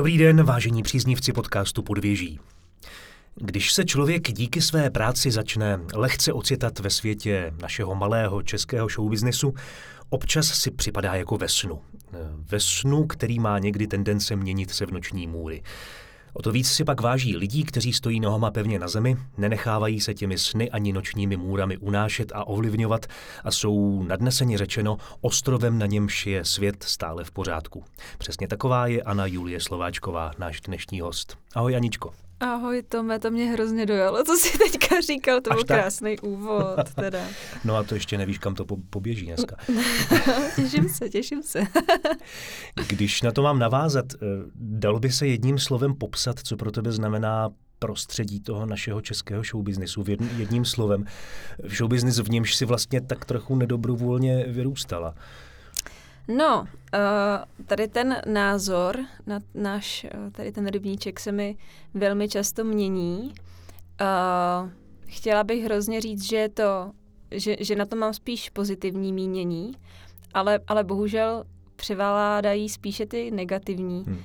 Dobrý den, vážení příznivci podcastu Podvěží. Když se člověk díky své práci začne lehce ocitat ve světě našeho malého českého showbiznesu, občas si připadá jako ve snu. Ve snu, který má někdy tendence měnit se v noční můry. O to víc si pak váží lidí, kteří stojí nohama pevně na zemi, nenechávají se těmi sny ani nočními můrami unášet a ovlivňovat a jsou nadneseně řečeno ostrovem, na němž je svět stále v pořádku. Přesně taková je Anna Julie Slováčková, náš dnešní host. Ahoj Aničko. Ahoj Tome, to mě hrozně dojalo, co jsi teďka říkal, to Až byl tak? krásný úvod teda. no a to ještě nevíš, kam to po- poběží dneska. těším se, těším se. Když na to mám navázat, eh, dalo by se jedním slovem popsat, co pro tebe znamená prostředí toho našeho českého showbiznisu jedním slovem. Showbiznis v němž si vlastně tak trochu nedobrovolně vyrůstala. No, uh, tady ten názor na náš, uh, tady ten rybníček se mi velmi často mění. Uh, chtěla bych hrozně říct, že to, že, že na to mám spíš pozitivní mínění, ale, ale bohužel převládají spíše ty negativní hmm. uh,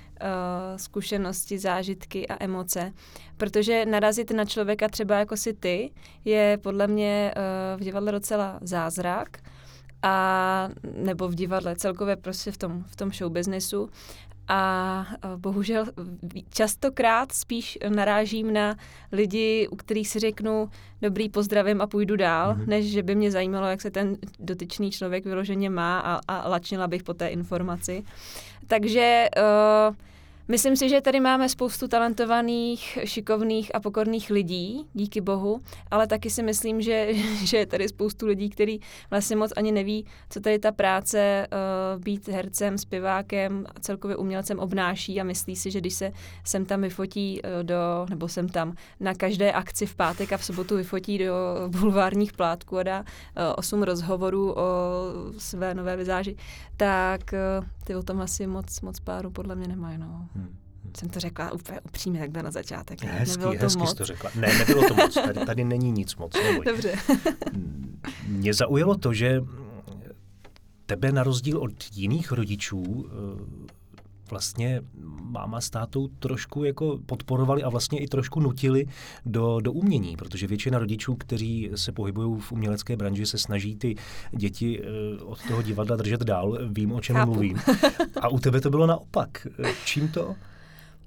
zkušenosti, zážitky a emoce. Protože narazit na člověka třeba jako si ty je podle mě uh, v divadle docela zázrak a nebo v divadle, celkově prostě v tom, v tom show businessu. A bohužel častokrát spíš narážím na lidi, u kterých si řeknu dobrý pozdravím a půjdu dál, mm-hmm. než že by mě zajímalo, jak se ten dotyčný člověk vyloženě má a, a lačnila bych po té informaci. Takže uh, Myslím si, že tady máme spoustu talentovaných, šikovných a pokorných lidí, díky bohu, ale taky si myslím, že, že je tady spoustu lidí, kteří vlastně moc ani neví, co tady ta práce uh, být hercem, zpěvákem a celkově umělcem obnáší a myslí si, že když se sem tam vyfotí uh, do, nebo sem tam na každé akci v pátek a v sobotu vyfotí do bulvárních plátků a dá uh, rozhovorů o své nové vizáži, tak uh, ty o tom asi moc, moc páru podle mě nemají. No. Jsem to řekla úplně upřímně takhle na začátek. Ne? Hezký, nebylo to hezký moc. to řekla. Ne, nebylo to moc. Tady, tady není nic moc. Neboj. Dobře. Mě zaujalo to, že tebe na rozdíl od jiných rodičů eh, vlastně máma s tátou trošku jako podporovali a vlastně i trošku nutili do, do umění, protože většina rodičů, kteří se pohybují v umělecké branži, se snaží ty děti eh, od toho divadla držet dál. Vím, o čem Chápu. mluvím. A u tebe to bylo naopak. Čím to?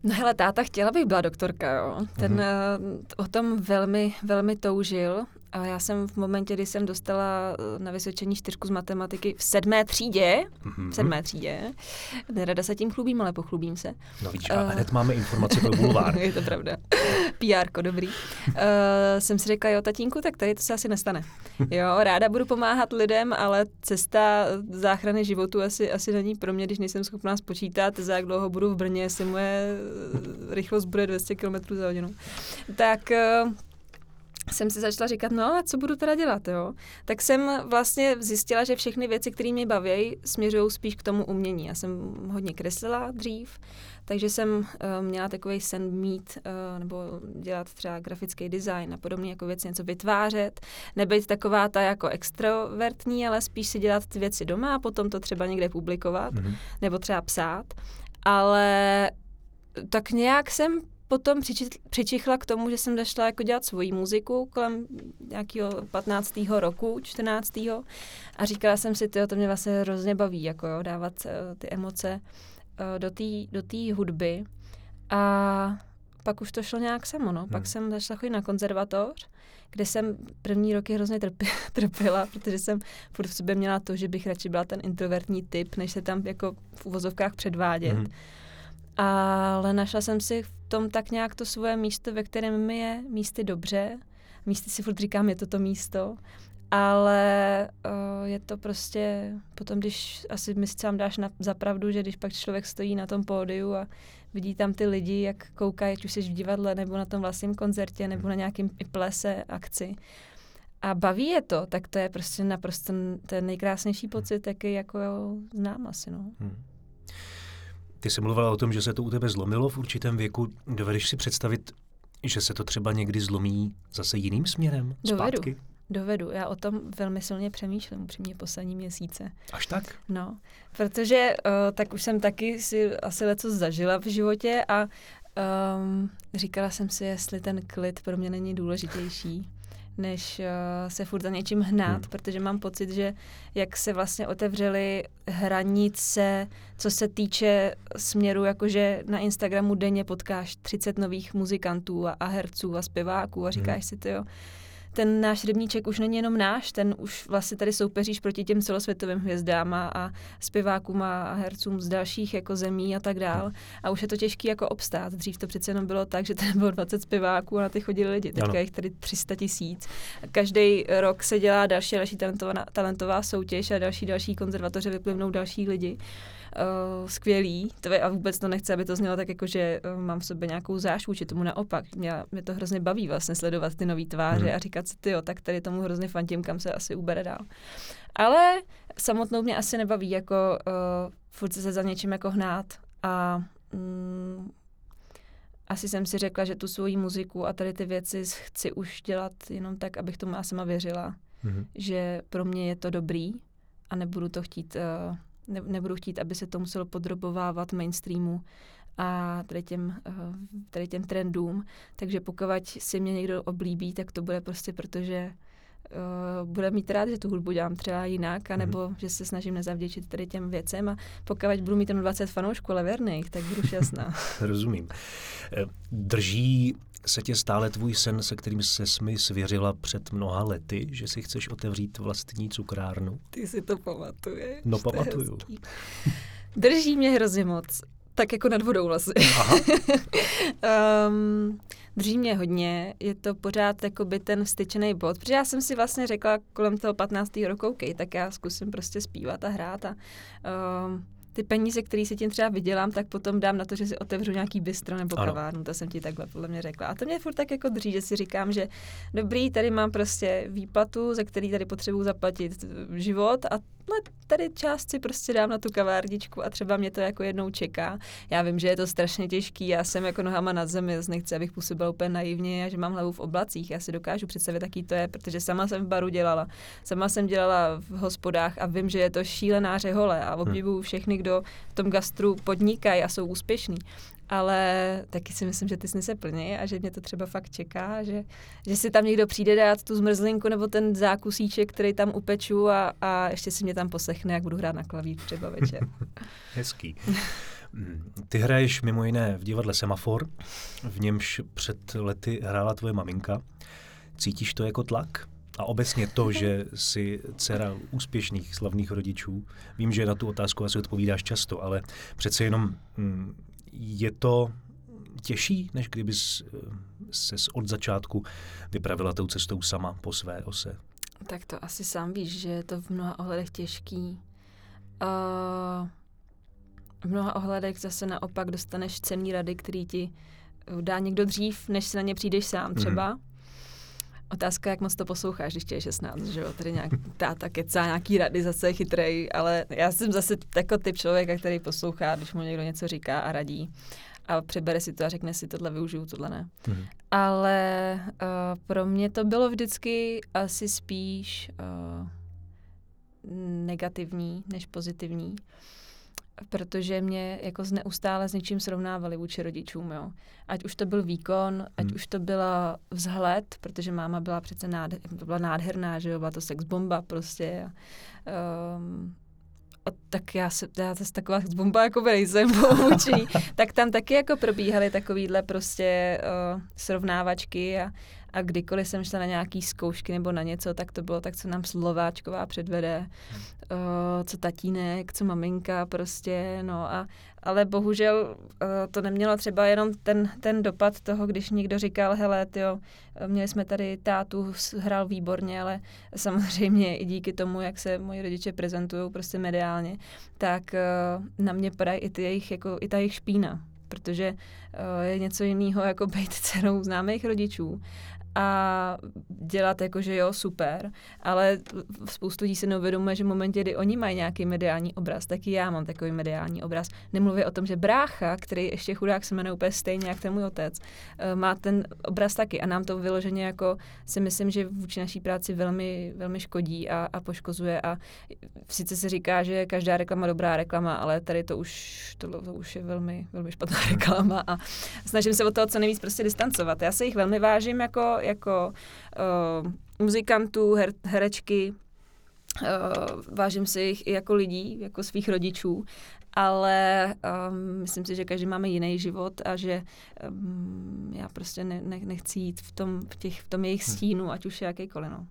No hele, táta chtěla, abych byla doktorka, jo. Ten mm-hmm. o tom velmi, velmi toužil a já jsem v momentě, kdy jsem dostala eh, na vysvědčení čtyřku z matematiky v sedmé třídě, mm-hmm. v sedmé třídě, nerada se tím chlubím, ale pochlubím se. No vidíš, uh, hned máme informace pro bulvár. je to pravda. PR dobrý. Uh, jsem si řekla, jo, tatínku, tak tady to se asi nestane. Jo, ráda budu pomáhat lidem, ale cesta záchrany životu asi, asi není pro mě, když nejsem schopná spočítat, za jak dlouho budu v Brně, jestli moje rychlost bude 200 km za hodinu. Tak uh, jsem si začala říkat, no a co budu teda dělat, jo? Tak jsem vlastně zjistila, že všechny věci, které mě baví, směřují spíš k tomu umění. Já jsem hodně kreslila dřív, takže jsem uh, měla takový sen mít uh, nebo dělat třeba grafický design a podobně jako věci, něco vytvářet, nebyt taková ta jako extrovertní, ale spíš si dělat ty věci doma a potom to třeba někde publikovat mm-hmm. nebo třeba psát. Ale tak nějak jsem potom přičichla k tomu, že jsem zašla jako dělat svoji muziku kolem nějakého 15. roku, 14. a říkala jsem si, to mě vlastně hrozně baví, jako jo, dávat uh, ty emoce uh, do té do tý hudby a pak už to šlo nějak samo, no. Hmm. Pak jsem začala chodit na konzervatoř, kde jsem první roky hrozně trpěla, protože jsem furt v sobě měla to, že bych radši byla ten introvertní typ, než se tam jako v uvozovkách předvádět. Hmm. Ale našla jsem si v tom tak nějak to svoje místo, ve kterém mi je místy dobře. Místy si furt říkám, je to to místo. Ale uh, je to prostě, potom když asi mi sám dáš na, za pravdu, že když pak člověk stojí na tom pódiu a vidí tam ty lidi, jak koukají, ať už jsi v divadle, nebo na tom vlastním koncertě, nebo na nějakém plese, akci, a baví je to, tak to je prostě naprosto ten nejkrásnější pocit, jaký jako znám asi. No. Hmm. Ty jsi mluvila o tom, že se to u tebe zlomilo v určitém věku. Dovedeš si představit, že se to třeba někdy zlomí zase jiným směrem? Zpátky? Dovedu. Dovedu, já o tom velmi silně přemýšlím upřímně poslední měsíce. Až tak? No, protože uh, tak už jsem taky si asi leco zažila v životě a um, říkala jsem si, jestli ten klid pro mě není důležitější než uh, se furt za něčím hnát, hmm. protože mám pocit, že jak se vlastně otevřely hranice, co se týče směru, jakože na Instagramu denně potkáš 30 nových muzikantů a, a herců a zpěváků a říkáš hmm. si, ty jo, ten náš rybníček už není jenom náš, ten už vlastně tady soupeříš proti těm celosvětovým hvězdám a, a zpěvákům a hercům z dalších jako zemí a tak dál. A už je to těžké jako obstát. Dřív to přece jenom bylo tak, že tady bylo 20 zpěváků a na ty chodili lidi. Teďka jich tady 300 tisíc. Každý rok se dělá další další talentová, talentová soutěž a další další konzervatoře vyplivnou další lidi uh, skvělý to a vůbec to nechci, aby to znělo tak jako, že uh, mám v sobě nějakou zášku, či tomu naopak. Mě, mě to hrozně baví vlastně sledovat ty nové tváře hmm. a říkat si, ty jo, tak tady tomu hrozně fantím, kam se asi ubere dál. Ale samotnou mě asi nebaví jako uh, furt se za něčím jako hnát a mm, asi jsem si řekla, že tu svoji muziku a tady ty věci chci už dělat jenom tak, abych tomu já sama věřila. Mm-hmm. Že pro mě je to dobrý a nebudu to chtít uh, ne, nebudu chtít, aby se to muselo podrobovávat mainstreamu a tady těm, eh, tady těm trendům. Takže pokud si mě někdo oblíbí, tak to bude prostě proto, že uh, bude mít rád, že tu hudbu dělám třeba jinak, anebo mm. že se snažím nezavděčit tady těm věcem a pokud budu mít ten 20 fanoušků, ale verných, tak budu šťastná. Rozumím. Eh, drží se tě stále tvůj sen, se kterým se mi svěřila před mnoha lety, že si chceš otevřít vlastní cukrárnu? Ty si to pamatuješ. No pamatuju. Drží mě hrozně moc. Tak jako nad vodou vlastně. um, drží mě hodně, je to pořád jakoby ten vstyčený bod, protože já jsem si vlastně řekla kolem toho 15. roku, OK, tak já zkusím prostě zpívat a hrát a um, ty peníze, které si tím třeba vydělám, tak potom dám na to, že si otevřu nějaký bistro nebo ano. kavárnu, to jsem ti takhle podle mě řekla. A to mě furt tak jako drží, že si říkám, že dobrý, tady mám prostě výplatu, ze který tady potřebuji zaplatit život a tady část si prostě dám na tu kavárničku a třeba mě to jako jednou čeká. Já vím, že je to strašně těžký, já jsem jako nohama na zemi, nechci, abych působila úplně naivně a že mám hlavu v oblacích. Já si dokážu představit, jaký to je, protože sama jsem v baru dělala, sama jsem dělala v hospodách a vím, že je to šílená řehole a obdivuju všechny, kdo v tom gastru podnikají a jsou úspěšní ale taky si myslím, že ty sny se plní a že mě to třeba fakt čeká, že, že si tam někdo přijde dát tu zmrzlinku nebo ten zákusíček, který tam upeču a, a ještě si mě tam poslechne, jak budu hrát na klavír třeba večer. Hezký. Ty hraješ mimo jiné v divadle Semafor, v němž před lety hrála tvoje maminka. Cítíš to jako tlak? A obecně to, že jsi dcera úspěšných, slavných rodičů, vím, že na tu otázku asi odpovídáš často, ale přece jenom mm, je to těžší, než kdyby se od začátku vypravila tou cestou sama po své ose? Tak to asi sám víš, že je to v mnoha ohledech těžký. Uh, v mnoha ohledech zase naopak dostaneš cený rady, který ti dá někdo dřív, než se na ně přijdeš sám třeba. Mm. Otázka, jak moc to posloucháš, když tě je 16, že jo? Tady nějak táta kecá nějaký rady, zase chytrej, ale já jsem zase jako typ člověka, který poslouchá, když mu někdo něco říká a radí a přebere si to a řekne si, tohle využiju, tohle ne. Mm. Ale uh, pro mě to bylo vždycky asi spíš uh, negativní než pozitivní protože mě jako neustále s něčím srovnávali vůči rodičům, jo. Ať už to byl výkon, ať hmm. už to byla vzhled, protože máma byla přece nádher, byla nádherná, že jo, byla to sex bomba prostě. Um, a tak já, se, já to taková bomba jako nejsem vůči, tak tam taky jako probíhaly takovýhle prostě uh, srovnávačky a, a kdykoliv jsem šla na nějaký zkoušky nebo na něco, tak to bylo tak, co nám Slováčková předvede, hmm. uh, co tatínek, co maminka prostě, no a ale bohužel uh, to nemělo třeba jenom ten, ten dopad toho, když někdo říkal, hele, tyjo, měli jsme tady tátu, hrál výborně, ale samozřejmě i díky tomu, jak se moji rodiče prezentují prostě mediálně, tak uh, na mě padají i, ty jejich, jako, i ta jejich špína, protože je něco jiného jako být dcerou známých rodičů a dělat jako, že jo, super, ale spoustu lidí se neuvědomuje, že v momentě, kdy oni mají nějaký mediální obraz, tak i já mám takový mediální obraz. Nemluvě o tom, že brácha, který ještě chudák se jmenuje úplně stejně jak ten můj otec, eh, má ten obraz taky a nám to vyloženě jako si myslím, že vůči naší práci velmi, velmi škodí a, a poškozuje a sice se říká, že každá reklama dobrá reklama, ale tady to už, to, to už je velmi, velmi špatná reklama a snažím se od toho co nejvíc prostě distancovat. Já se jich velmi vážím jako, jako uh, muzikantů, her, herečky, Uh, vážím si jich i jako lidí, jako svých rodičů, ale um, myslím si, že každý máme jiný život a že um, já prostě ne, ne, nechci jít v tom, v, těch, v tom jejich hm. stínu, ať už je jakýkoliv. No.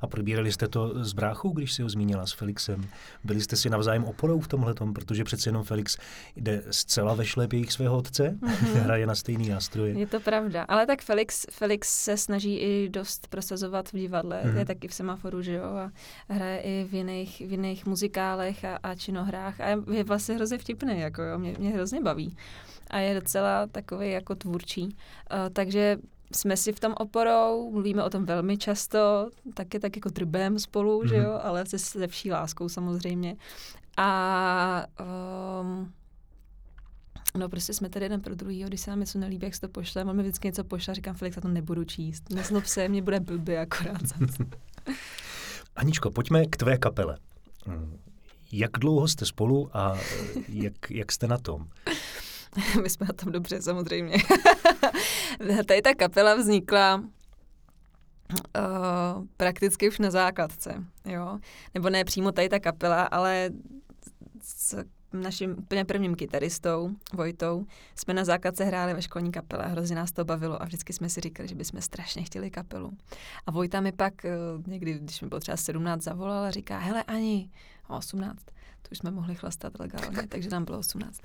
A probírali jste to s bráchou, když si ho zmínila, s Felixem? Byli jste si navzájem oporou v tomhle, protože přece jenom Felix jde zcela ve šlepějích svého otce, mm-hmm. hraje na stejný nástroje. Je to pravda, ale tak Felix, Felix se snaží i dost prosazovat v divadle, mm-hmm. je taky v semaforu, že jo, a hraje i v jiných, v jiných muzikálech a, a činohrách a je vlastně hrozně vtipný, jako jo, mě, mě hrozně baví a je docela takový jako tvůrčí. Uh, takže jsme si v tom oporou, mluvíme o tom velmi často, taky tak jako drbem spolu, mm-hmm. že jo, ale se, se vší láskou samozřejmě. A um, No prostě jsme tady jeden pro druhý, když se nám něco nelíbí, jak se to pošle, on mi vždycky něco pošle a říkám, Felix, já to nebudu číst. Nezlob se, mě bude blbě akorát. Aničko, pojďme k tvé kapele. Jak dlouho jste spolu a jak, jak jste na tom? My jsme tom dobře, samozřejmě. Tady ta kapela vznikla uh, prakticky už na základce, jo. Nebo ne přímo tady ta kapela, ale s naším úplně prvním kytaristou, Vojtou, jsme na základce hráli ve školní kapele a hrozně nás to bavilo a vždycky jsme si říkali, že bychom strašně chtěli kapelu. A Vojta mi pak uh, někdy, když mi bylo třeba 17, zavolal a říká, hele Ani, 18, to už jsme mohli chlastat legálně, takže nám bylo 18.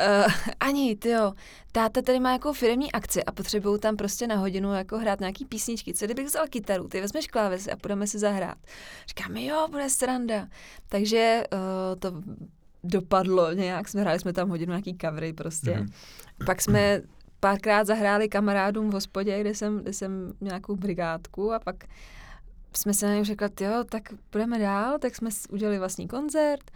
Uh, ani, jo, táta tady má jako firmní akci a potřebují tam prostě na hodinu jako hrát nějaký písničky. Co kdybych vzal kytaru, ty vezmeš klávesy a půjdeme si zahrát. Říkáme, jo, bude sranda. Takže uh, to dopadlo nějak, jsme hráli jsme tam hodinu nějaký covery prostě. Mm-hmm. Pak jsme párkrát zahráli kamarádům v hospodě, kde jsem, kde jsem nějakou brigádku a pak jsme se na něj řekli, jo, tak budeme dál, tak jsme udělali vlastní koncert.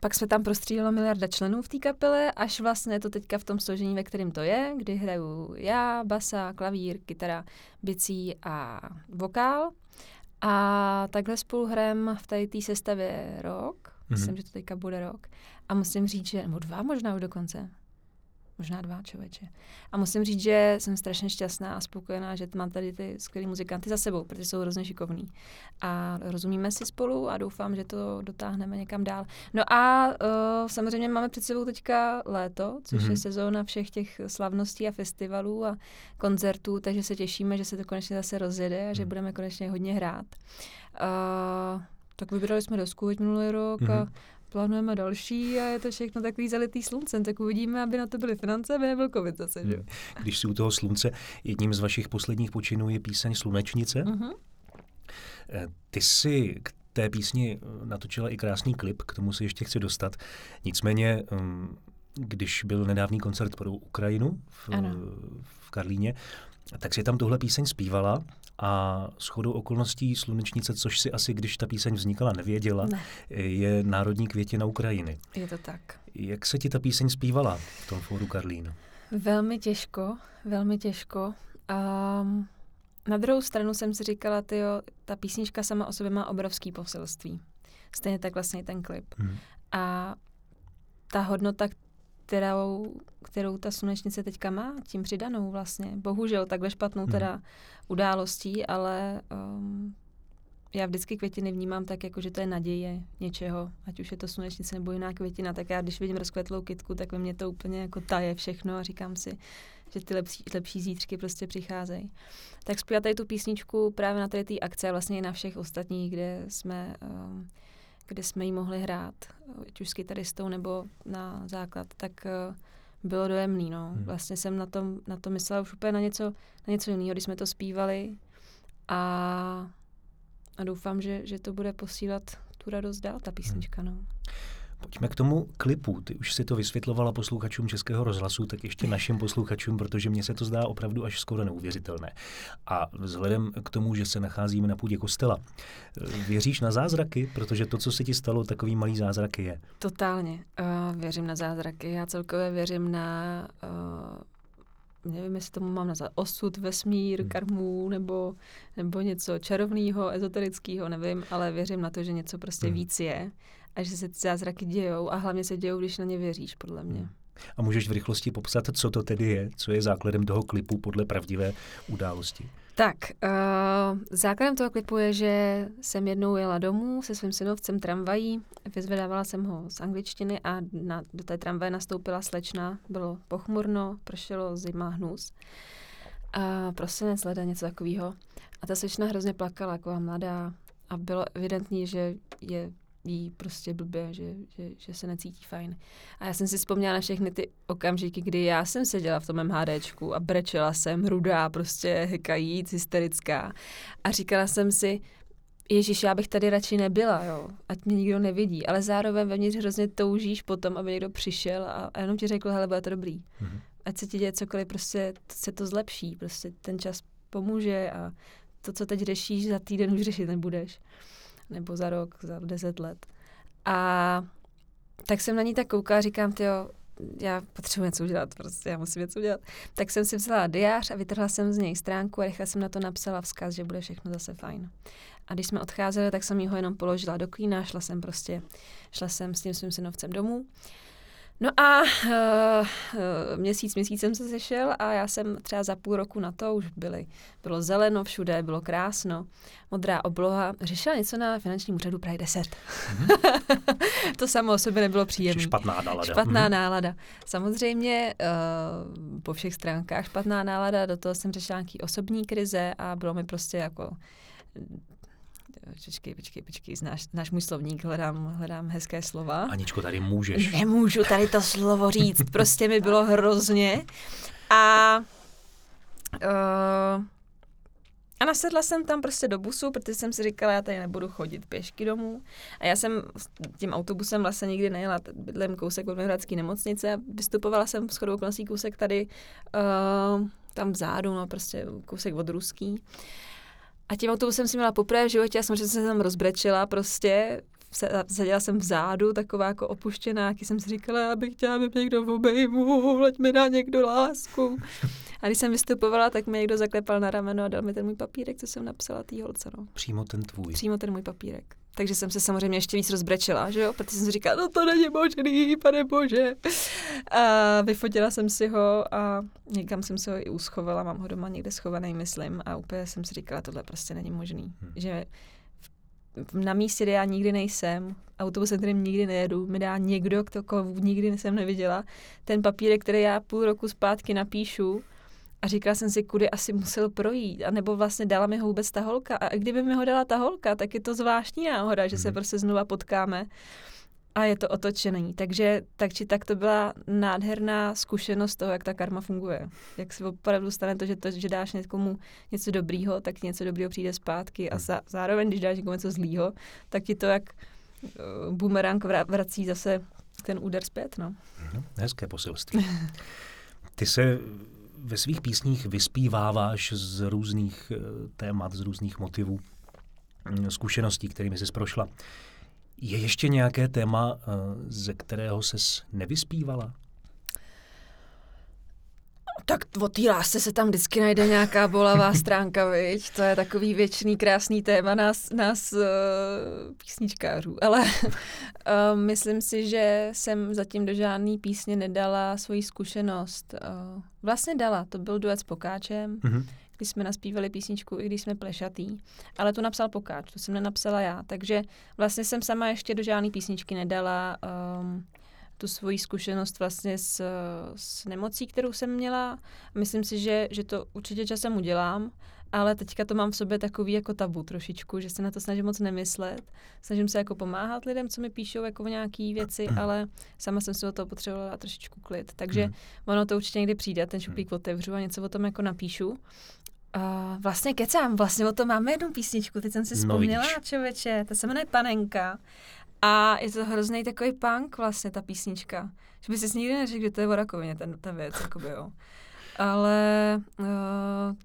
Pak jsme tam prostřílilo miliarda členů v té kapele, až vlastně to teďka v tom složení, ve kterém to je, kdy hraju já, basa, klavír, kytara, bicí a vokál. A takhle spolu hrajeme v té sestavě rok. Mm-hmm. Myslím, že to teďka bude rok. A musím říct, že, nebo dva možná už dokonce možná dva člověče. A musím říct, že jsem strašně šťastná a spokojená, že mám tady ty skvělé muzikanty za sebou, protože jsou hrozně šikovní. A rozumíme si spolu a doufám, že to dotáhneme někam dál. No a uh, samozřejmě máme před sebou teďka léto, což mm-hmm. je mhm. sezóna všech těch slavností a festivalů a koncertů, takže se těšíme, že se to konečně zase rozjede a že mm. budeme konečně hodně hrát. Uh, tak vybrali jsme desku minulý rok mm-hmm. a mhm plánujeme další a je to všechno takový zalitý sluncem, tak uvidíme, aby na to byly finance, aby nebyl covid zase, že? Když si u toho slunce, jedním z vašich posledních počinů je píseň Slunečnice. Uh-huh. Ty si k té písni eh, natočila i krásný klip, k tomu si ještě chci dostat. Nicméně, mm, když byl nedávný koncert pro Ukrajinu v, v Karlíně, tak si tam tuhle píseň zpívala a shodou okolností Slunečnice, což si asi, když ta píseň vznikala, nevěděla, ne. je národní květina Ukrajiny. Je to tak. Jak se ti ta píseň zpívala v tom fóru Karlín? Velmi těžko, velmi těžko. Um, na druhou stranu jsem si říkala, tyjo, ta písnička sama o sobě má obrovský poselství. Stejně tak vlastně ten klip. Hmm. A ta hodnota, kterou, kterou ta slunečnice teďka má, tím přidanou vlastně. Bohužel takhle špatnou hmm. teda událostí, ale um, já vždycky květiny vnímám tak, jako že to je naděje něčeho, ať už je to slunečnice nebo jiná květina, tak já když vidím rozkvetlou kytku, tak ve mně to úplně jako taje všechno a říkám si, že ty lepší, lepší zítřky prostě přicházejí. Tak zpívat tady tu písničku právě na tady té akce a vlastně i na všech ostatních, kde jsme um, kde jsme ji mohli hrát, ať už s kytaristou nebo na základ, tak uh, bylo dojemný. No. Hmm. Vlastně jsem na, tom, na to myslela už úplně na něco, na něco jiného, když jsme to zpívali a, a doufám, že, že to bude posílat tu radost dál, ta písnička. No. Pojďme k tomu klipu. Ty už si to vysvětlovala posluchačům Českého rozhlasu, tak ještě našim posluchačům, protože mně se to zdá opravdu až skoro neuvěřitelné. A vzhledem k tomu, že se nacházíme na půdě kostela, věříš na zázraky? Protože to, co se ti stalo, takový malý zázraky je. Totálně. Uh, věřím na zázraky. Já celkově věřím na uh, nevím, jestli tomu mám nazvat osud, vesmír, hmm. karmu nebo, nebo něco čarovného, ezoterického, nevím, ale věřím na to, že něco prostě hmm. víc je a že se ty zázraky dějou a hlavně se dějou, když na ně věříš, podle mě. Hmm. A můžeš v rychlosti popsat, co to tedy je, co je základem toho klipu podle pravdivé události? Tak, uh, základem toho klipu je, že jsem jednou jela domů se svým synovcem tramvají, vyzvedávala jsem ho z angličtiny a na, do té tramvaje nastoupila slečna, bylo pochmurno, pršelo zima, hnus. A prosinec, leda, něco takového. A ta slečna hrozně plakala, jako mladá. A bylo evidentní, že je jí prostě blbě, že, že, že se necítí fajn. A já jsem si vzpomněla na všechny ty okamžiky, kdy já jsem seděla v tom MHDčku a brečela jsem, rudá, prostě hekajíc, hysterická. A říkala jsem si, Ježíš, já bych tady radši nebyla, jo, ať mě nikdo nevidí, ale zároveň vevnitř hrozně toužíš potom, aby někdo přišel a, a jenom ti řekl, hele, bude to dobrý. Mm-hmm. Ať se ti děje cokoliv, prostě se to zlepší, prostě ten čas pomůže a to, co teď řešíš, za týden už řešit nebudeš nebo za rok, za deset let. A tak jsem na ní tak kouká a říkám, jo, já potřebuji něco udělat, prostě já musím něco udělat. Tak jsem si vzala diář a vytrhla jsem z něj stránku a rychle jsem na to napsala vzkaz, že bude všechno zase fajn. A když jsme odcházeli, tak jsem ho jenom položila do klína, šla jsem prostě, šla jsem s tím svým synovcem domů No a uh, měsíc měsícem se sešel a já jsem třeba za půl roku na to už byly, bylo zeleno všude, bylo krásno, modrá obloha. Řešila něco na finančním úřadu Prahy 10. Mm-hmm. to samo o sobě nebylo příjemné. Špatná nálada. Špatná mm-hmm. nálada. Samozřejmě uh, po všech stránkách špatná nálada, do toho jsem řešila nějaký osobní krize a bylo mi prostě jako Počkej, počkej, počkej, znáš, znáš můj slovník, hledám, hledám hezké slova. Aničko, tady můžeš. Nemůžu tady to slovo říct, prostě mi bylo hrozně. A, uh, a nasedla jsem tam prostě do busu, protože jsem si říkala, já tady nebudu chodit pěšky domů. A já jsem tím autobusem vlastně nikdy nejela, bydlím kousek od Vyhradské nemocnice a vystupovala jsem s chodou okolností kousek tady uh, tam vzadu, no prostě kousek od Ruský. A tím autobusem jsem měla poprvé v životě a samozřejmě jsem se tam rozbrečila prostě. Seděla jsem vzadu, taková jako opuštěná, jaký jsem si říkala, já bych chtěla, aby mě někdo obejmu, ať mi dá někdo lásku. A když jsem vystupovala, tak mi někdo zaklepal na rameno a dal mi ten můj papírek, co jsem napsala tý holce. No. Přímo ten tvůj. Přímo ten můj papírek. Takže jsem se samozřejmě ještě víc rozbrečela, že jo, protože jsem si říkala, no to není možný, pane bože. A vyfotila jsem si ho a někam jsem si ho i uschovala, mám ho doma někde schovaný, myslím, a úplně jsem si říkala, tohle prostě není možný. Hmm. Že na místě, kde já nikdy nejsem, autobusem, kterým nikdy nejedu, mi dá někdo, kdo koho nikdy jsem neviděla, ten papírek, který já půl roku zpátky napíšu, a říkala jsem si, kudy asi musel projít, a nebo vlastně dala mi ho vůbec ta holka. A kdyby mi ho dala ta holka, tak je to zvláštní náhoda, že se mhm. prostě znova potkáme a je to otočený. Takže tak či tak to byla nádherná zkušenost toho, jak ta karma funguje. Jak se opravdu stane to, že, to, že dáš někomu něco dobrýho, tak něco dobrýho přijde zpátky a mhm. za, zároveň, když dáš někomu něco zlýho, tak ti to jak uh, bumerang vrací zase ten úder zpět. No. Mhm, hezké poselství. Ty se ve svých písních vyspíváváš z různých eh, témat, z různých motivů, mm, zkušeností, kterými jsi prošla. Je ještě nějaké téma, eh, ze kterého ses nevyspívala? Tak o té lásce se tam vždycky najde nějaká bolavá stránka, viď? To je takový věčný, krásný téma nás, nás uh, písničkářů. Ale uh, myslím si, že jsem zatím do žádné písně nedala svoji zkušenost. Uh, vlastně dala, to byl duet s Pokáčem, mm-hmm. když jsme naspívali písničku, i když jsme plešatý. Ale to napsal Pokáč, to jsem nenapsala já. Takže vlastně jsem sama ještě do žádné písničky nedala. Um, tu svoji zkušenost vlastně s, s nemocí, kterou jsem měla. Myslím si, že, že to určitě časem udělám, ale teďka to mám v sobě takový jako tabu trošičku, že se na to snažím moc nemyslet. Snažím se jako pomáhat lidem, co mi píšou jako nějaký věci, ale sama jsem si o to potřebovala trošičku klid. Takže hmm. ono to určitě někdy přijde, ten šuplík otevřu a něco o tom jako napíšu. Uh, vlastně kecám, vlastně o tom máme jednu písničku, teď jsem si no, vzpomněla, no, člověče, ta se jmenuje Panenka A je to hrozný takový punk vlastně, ta písnička. Že by si nikdy neřekl, že to je o rakovině, ten, ta věc, jakoby, jo ale uh,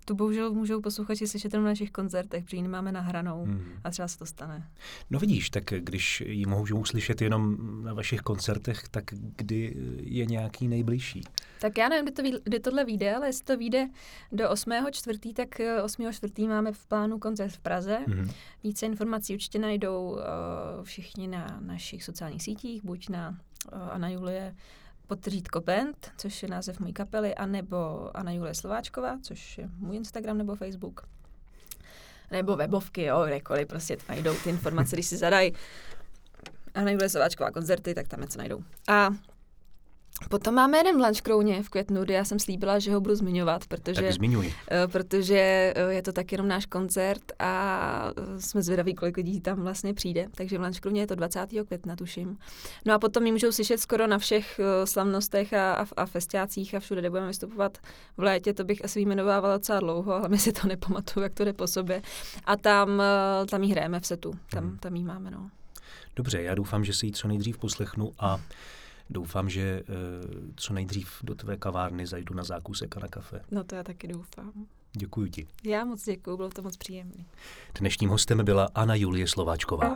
tu bohužel můžou posluchači slyšet jenom na našich koncertech, protože ji nemáme nahranou hmm. a třeba se to stane. No vidíš, tak když ji můžou slyšet jenom na vašich koncertech, tak kdy je nějaký nejbližší? Tak já nevím, kdy, to, kdy tohle vyjde, ale jestli to vyjde do 8. čtvrtý, tak 8. Eh, čtvrtý máme v plánu koncert v Praze. Hmm. Více informací určitě najdou uh, všichni na našich sociálních sítích, buď na uh, Ana Julie podtržítko Band, což je název mojí kapely, anebo Anna Julie Slováčková, což je můj Instagram nebo Facebook. Nebo webovky, jo, kdekoliv, prostě najdou ty informace, když si zadají Anna Julie Slováčková koncerty, tak tam něco najdou. A Potom máme jeden v Lunchkrouně v květnu, kdy já jsem slíbila, že ho budu zmiňovat, protože, tak. Eh, protože eh, je to tak jenom náš koncert a eh, jsme zvědaví, kolik lidí tam vlastně přijde. Takže v Lunchkrouně je to 20. května, tuším. No a potom ji můžou slyšet skoro na všech slavnostech a, a, a festiácích a všude, kde budeme vystupovat v létě. To bych asi vyjmenovávala docela dlouho, ale my si to nepamatuju, jak to jde po sobě. A tam, tam jí hrajeme v setu, tam, hmm. tam jí máme. No. Dobře, já doufám, že si ji co nejdřív poslechnu a doufám, že eh, co nejdřív do tvé kavárny zajdu na zákusek a na kafe. No to já taky doufám. Děkuji ti. Já moc děkuji, bylo to moc příjemné. Dnešním hostem byla Anna Julie Slováčková.